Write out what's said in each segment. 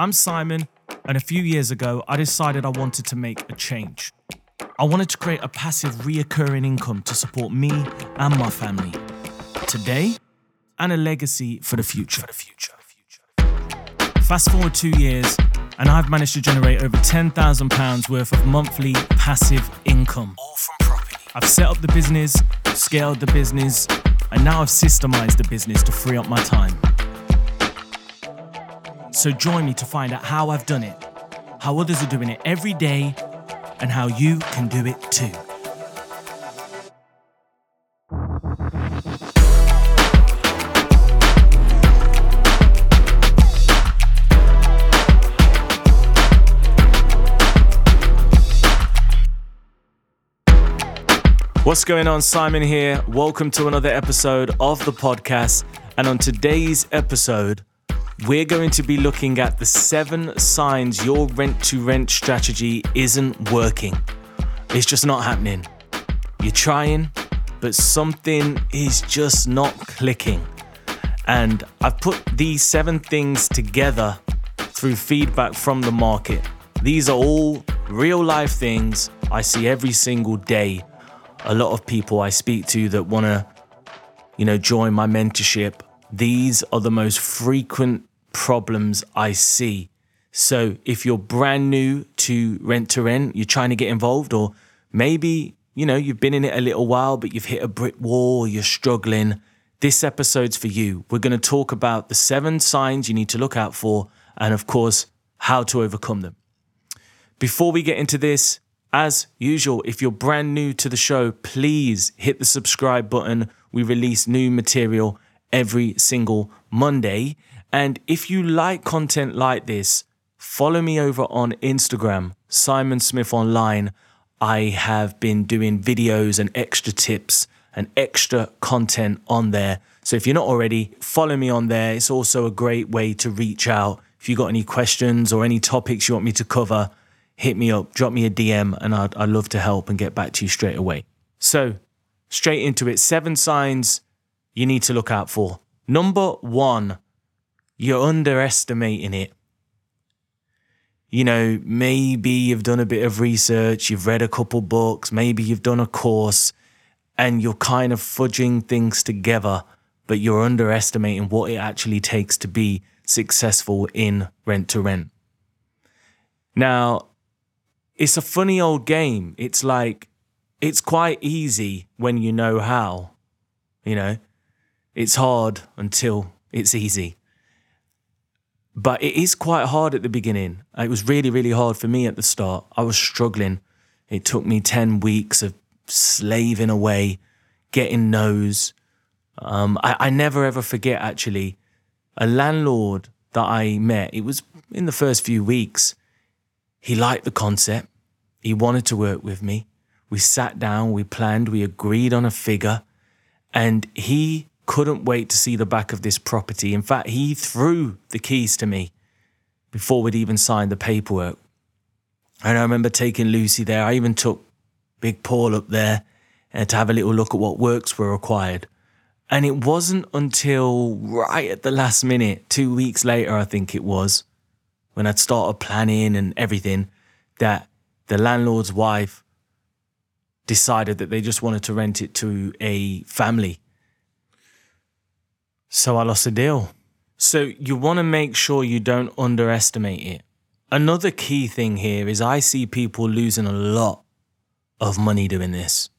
I'm Simon, and a few years ago, I decided I wanted to make a change. I wanted to create a passive, reoccurring income to support me and my family today and a legacy for the future. For the future. Fast forward two years, and I've managed to generate over £10,000 worth of monthly passive income. All from property. I've set up the business, scaled the business, and now I've systemized the business to free up my time. So join me to find out how I've done it, how others are doing it every day, and how you can do it too. What's going on? Simon here. Welcome to another episode of the podcast. And on today's episode, we're going to be looking at the seven signs your rent to rent strategy isn't working. It's just not happening. You're trying, but something is just not clicking. And I've put these seven things together through feedback from the market. These are all real life things I see every single day. A lot of people I speak to that want to, you know, join my mentorship. These are the most frequent problems I see. So if you're brand new to rent to rent, you're trying to get involved, or maybe, you know, you've been in it a little while, but you've hit a brick wall, you're struggling, this episode's for you. We're going to talk about the seven signs you need to look out for, and of course, how to overcome them. Before we get into this, as usual, if you're brand new to the show, please hit the subscribe button. We release new material every single Monday. And if you like content like this, follow me over on Instagram, Simon Smith Online. I have been doing videos and extra tips and extra content on there. So if you're not already, follow me on there. It's also a great way to reach out. If you've got any questions or any topics you want me to cover, hit me up, drop me a DM, and I'd, I'd love to help and get back to you straight away. So, straight into it seven signs you need to look out for. Number one, you're underestimating it. You know, maybe you've done a bit of research, you've read a couple books, maybe you've done a course, and you're kind of fudging things together, but you're underestimating what it actually takes to be successful in rent to rent. Now, it's a funny old game. It's like, it's quite easy when you know how, you know, it's hard until it's easy. But it is quite hard at the beginning. It was really, really hard for me at the start. I was struggling. It took me 10 weeks of slaving away, getting no's. Um, I, I never ever forget actually a landlord that I met. It was in the first few weeks. He liked the concept. He wanted to work with me. We sat down, we planned, we agreed on a figure, and he couldn't wait to see the back of this property. In fact, he threw the keys to me before we'd even signed the paperwork. And I remember taking Lucy there. I even took Big Paul up there uh, to have a little look at what works were required. And it wasn't until right at the last minute, two weeks later, I think it was, when I'd started planning and everything, that the landlord's wife decided that they just wanted to rent it to a family so I lost a deal. So you want to make sure you don't underestimate it. Another key thing here is I see people losing a lot of money doing this.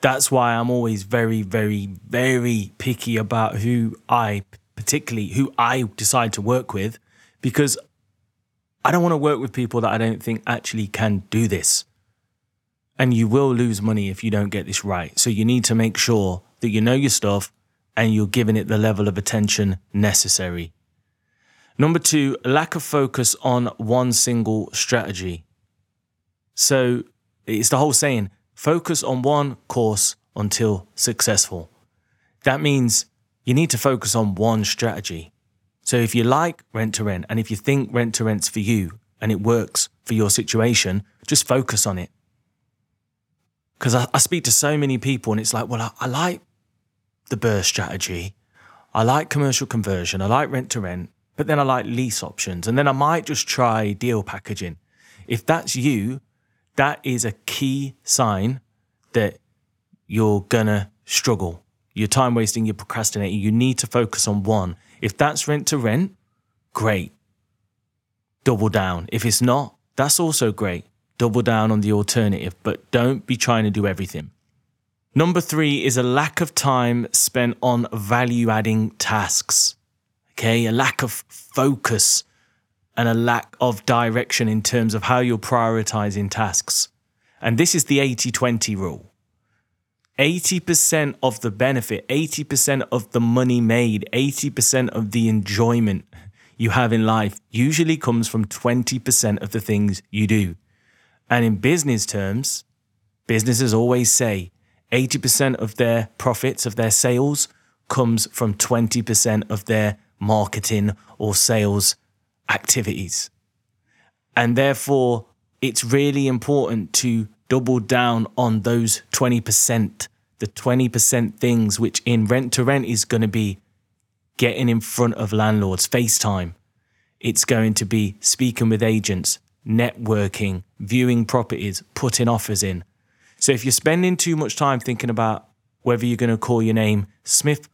That's why I'm always very, very, very picky about who I, particularly who I decide to work with, because I don't want to work with people that I don't think actually can do this. And you will lose money if you don't get this right. So you need to make sure that you know your stuff and you're giving it the level of attention necessary. Number two, lack of focus on one single strategy. So it's the whole saying focus on one course until successful. That means you need to focus on one strategy. So if you like rent to rent and if you think rent to rent's for you and it works for your situation, just focus on it. Because I, I, speak to so many people and it's like, well, I, I like the BRRRR strategy. I like commercial conversion. I like rent to rent, but then I like lease options. And then I might just try deal packaging. If that's you, that is a key sign that you're gonna struggle. You're time wasting, you're procrastinating. You need to focus on one. If that's rent to rent, great. Double down. If it's not, that's also great. Double down on the alternative, but don't be trying to do everything. Number three is a lack of time spent on value adding tasks. Okay, a lack of focus and a lack of direction in terms of how you're prioritizing tasks. And this is the 80 20 rule. 80% of the benefit, 80% of the money made, 80% of the enjoyment you have in life usually comes from 20% of the things you do. And in business terms, businesses always say 80% of their profits, of their sales, comes from 20% of their marketing or sales activities. And therefore, it's really important to double down on those 20%, the 20% things which in rent to rent is going to be getting in front of landlords, FaceTime. It's going to be speaking with agents, networking, viewing properties, putting offers in. So if you're spending too much time thinking about whether you're going to call your name Smith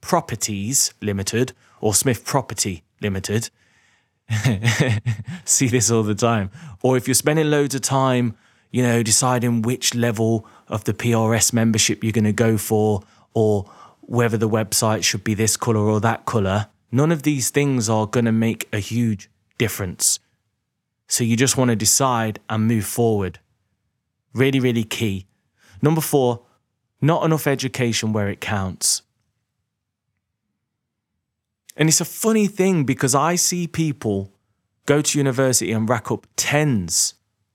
Properties Limited or Smith Property Limited, see this all the time. Or if you're spending loads of time, you know, deciding which level of the PRS membership you're going to go for or whether the website should be this color or that color, none of these things are going to make a huge difference. So you just want to decide and move forward. Really, really key. Number four, not enough education where it counts. And it's a funny thing because I see people go to university and rack up tens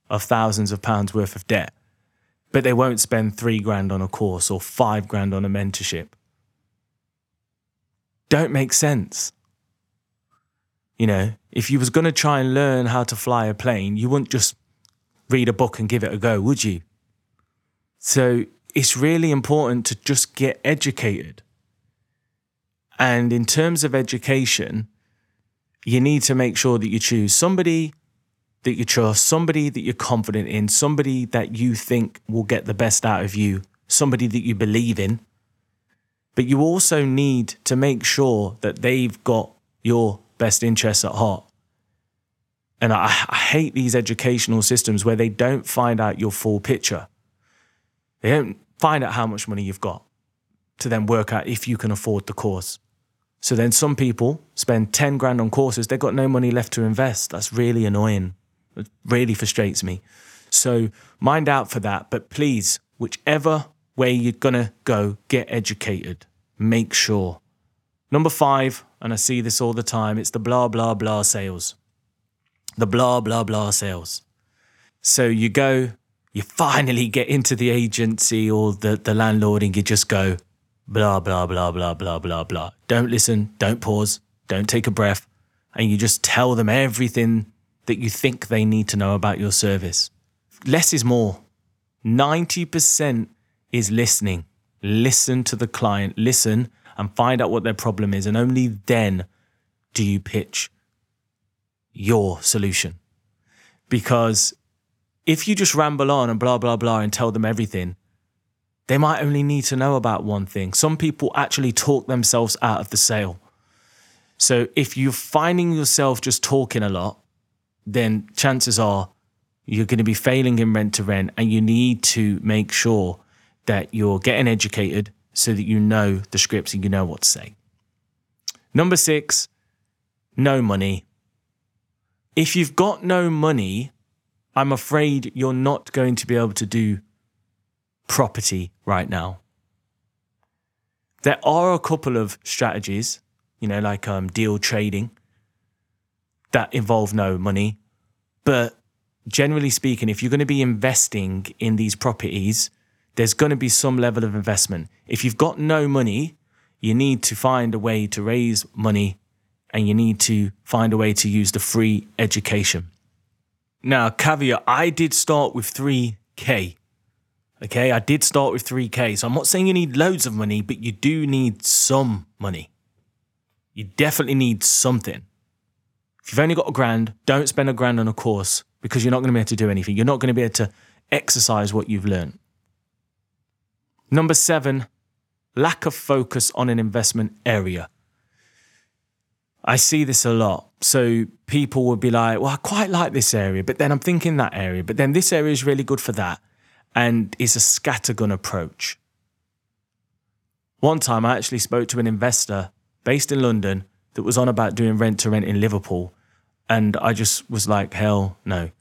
of thousands of pounds worth of debt, but they won't spend three grand on a course or five grand on a mentorship. Don't make sense. You know, if you was going to try and learn how to fly a plane, you wouldn't just read a book and give it a go, would you? So it's really important to just get educated. And in terms of education, you need to make sure that you choose somebody that you trust, somebody that you're confident in, somebody that you think will get the best out of you, somebody that you believe in. But you also need to make sure that they've got your best interests at heart. And I, I, hate these educational systems where they don't find out your full picture. They don't find out how much money you've got to then work out if you can afford the course. So then some people spend 10 grand on courses, they've got no money left to invest. That's really annoying. It really frustrates me. So mind out for that. But please, whichever way you're going to go, get educated. Make sure. Number five, and I see this all the time, it's the blah, blah, blah sales the blah, blah, blah sales. So you go, you finally get into the agency or the, the landlord and you just go, blah, blah, blah, blah, blah, blah, blah. Don't listen, don't pause, don't take a breath. And you just tell them everything that you think they need to know about your service. Less is more. 90% is listening. Listen to the client, listen and find out what their problem is. And only then do you pitch your solution. Because if you just ramble on and blah, blah, blah and tell them everything, they might only need to know about one thing. Some people actually talk themselves out of the sale. So if you're finding yourself just talking a lot, then chances are you're going to be failing in rent to rent and you need to make sure that you're getting educated so that you know the scripts and you know what to say. Number six, no money. If you've got no money, I'm afraid you're not going to be able to do property right now. There are a couple of strategies, you know, like um, deal trading that involve no money. But generally speaking, if you're going to be investing in these properties, there's going to be some level of investment. If you've got no money, you need to find a way to raise money and you need to find a way to use the free education. Now, caveat, I did start with 3K. Okay, I did start with 3K. So I'm not saying you need loads of money, but you do need some money. You definitely need something. If you've only got a grand, don't spend a grand on a course because you're not going to be able to do anything. You're not going to be able to exercise what you've learned. Number seven, lack of focus on an investment area. I see this a lot. So people would be like, well, I quite like this area, but then I'm thinking that area, but then this area is really good for that. And it's a scattergun approach. One time I actually spoke to an investor based in London that was on about doing rent to rent in Liverpool. And I just was like, hell no.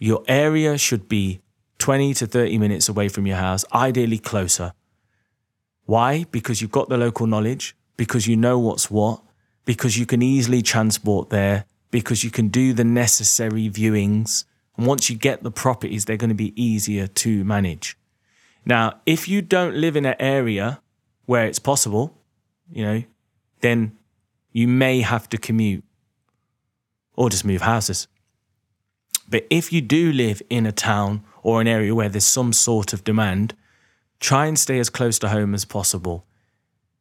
Your area should be 20 to 30 minutes away from your house, ideally closer. Why? Because you've got the local knowledge, because you know what's what, because you can easily transport there, because you can do the necessary viewings. And once you get the properties, they're going to be easier to manage. Now, if you don't live in an area where it's possible, you know, then you may have to commute or just move houses. But if you do live in a town or an area where there's some sort of demand, try and stay as close to home as possible.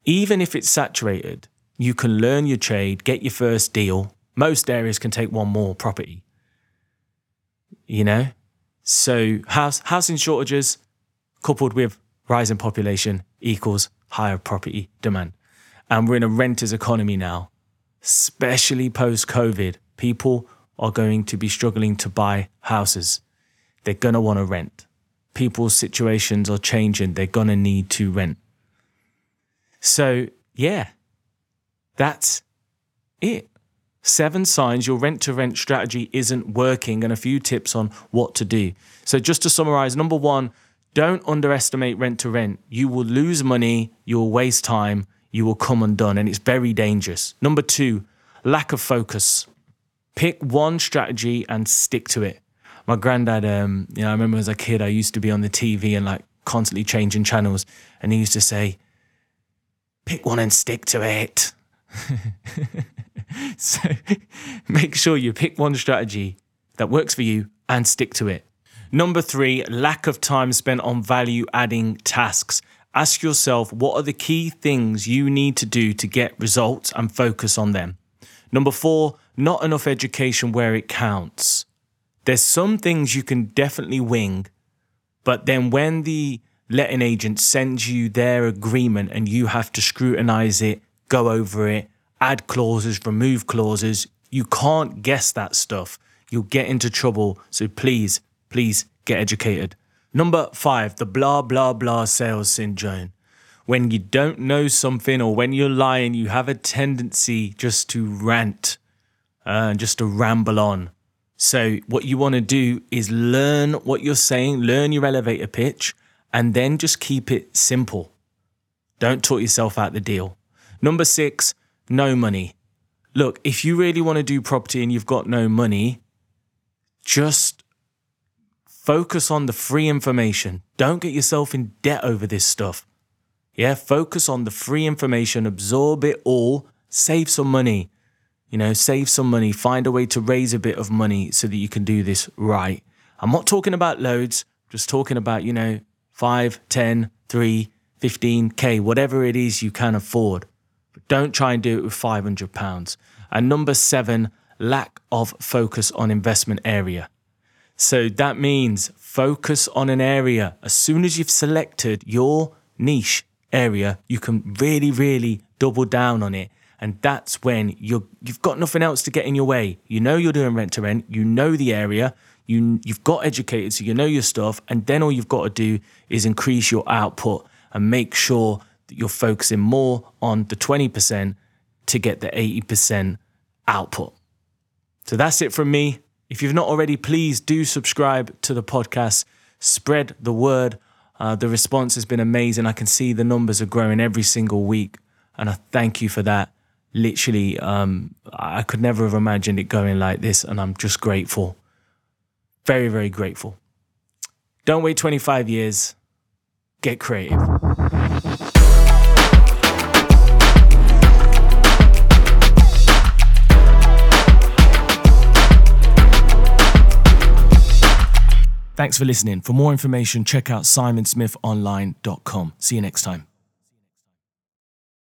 Even if it's saturated, you can learn your trade, get your first deal. Most areas can take one more property. You know? So house housing shortages coupled with rising population equals higher property demand. And we're in a renters economy now, especially post COVID. People are going to be struggling to buy houses. They're going to want to rent. People's situations are changing. They're going to need to rent. So, yeah, that's it. Seven signs your rent to rent strategy isn't working, and a few tips on what to do. So, just to summarize number one, don't underestimate rent to rent. You will lose money, you will waste time, you will come undone, and it's very dangerous. Number two, lack of focus. Pick one strategy and stick to it. My granddad, um, you know, I remember as a kid, I used to be on the TV and like constantly changing channels, and he used to say, pick one and stick to it. so make sure you pick one strategy that works for you and stick to it. Number three, lack of time spent on value adding tasks. Ask yourself what are the key things you need to do to get results and focus on them. Number four, not enough education where it counts. There's some things you can definitely wing, but then when the letting agent sends you their agreement and you have to scrutinize it, go over it, add clauses, remove clauses. You can't guess that stuff. You'll get into trouble. So please, please get educated. Number five, the blah, blah, blah sales syndrome. When you don't know something or when you're lying, you have a tendency just to rant uh, and just to ramble on. So, what you want to do is learn what you're saying, learn your elevator pitch, and then just keep it simple. Don't talk yourself out the deal. Number six, no money. Look, if you really want to do property and you've got no money, just focus on the free information. Don't get yourself in debt over this stuff. Yeah, focus on the free information, absorb it all, save some money. You know, save some money, find a way to raise a bit of money so that you can do this right. I'm not talking about loads, just talking about, you know, 5, 10, 3, 15k, whatever it is you can afford. Don't try and do it with £500. And number seven, lack of focus on investment area. So that means focus on an area. As soon as you've selected your niche area, you can really, really double down on it. And that's when you're, you've got nothing else to get in your way. You know you're doing rent to rent, you know the area, you, you've got educated, so you know your stuff. And then all you've got to do is increase your output and make sure you're focusing more on the 20% to get the 80% output. So that's it from me. If you've not already, please do subscribe to the podcast, spread the word. Uh, the response has been amazing. I can see the numbers are growing every single week, and I thank you for that. Literally, um, I could never have imagined it going like this, and I'm just grateful. Very, very grateful. Don't wait 25 years, get creative. Thanks for listening. For more information, check out simonsmithonline.com. See you next time.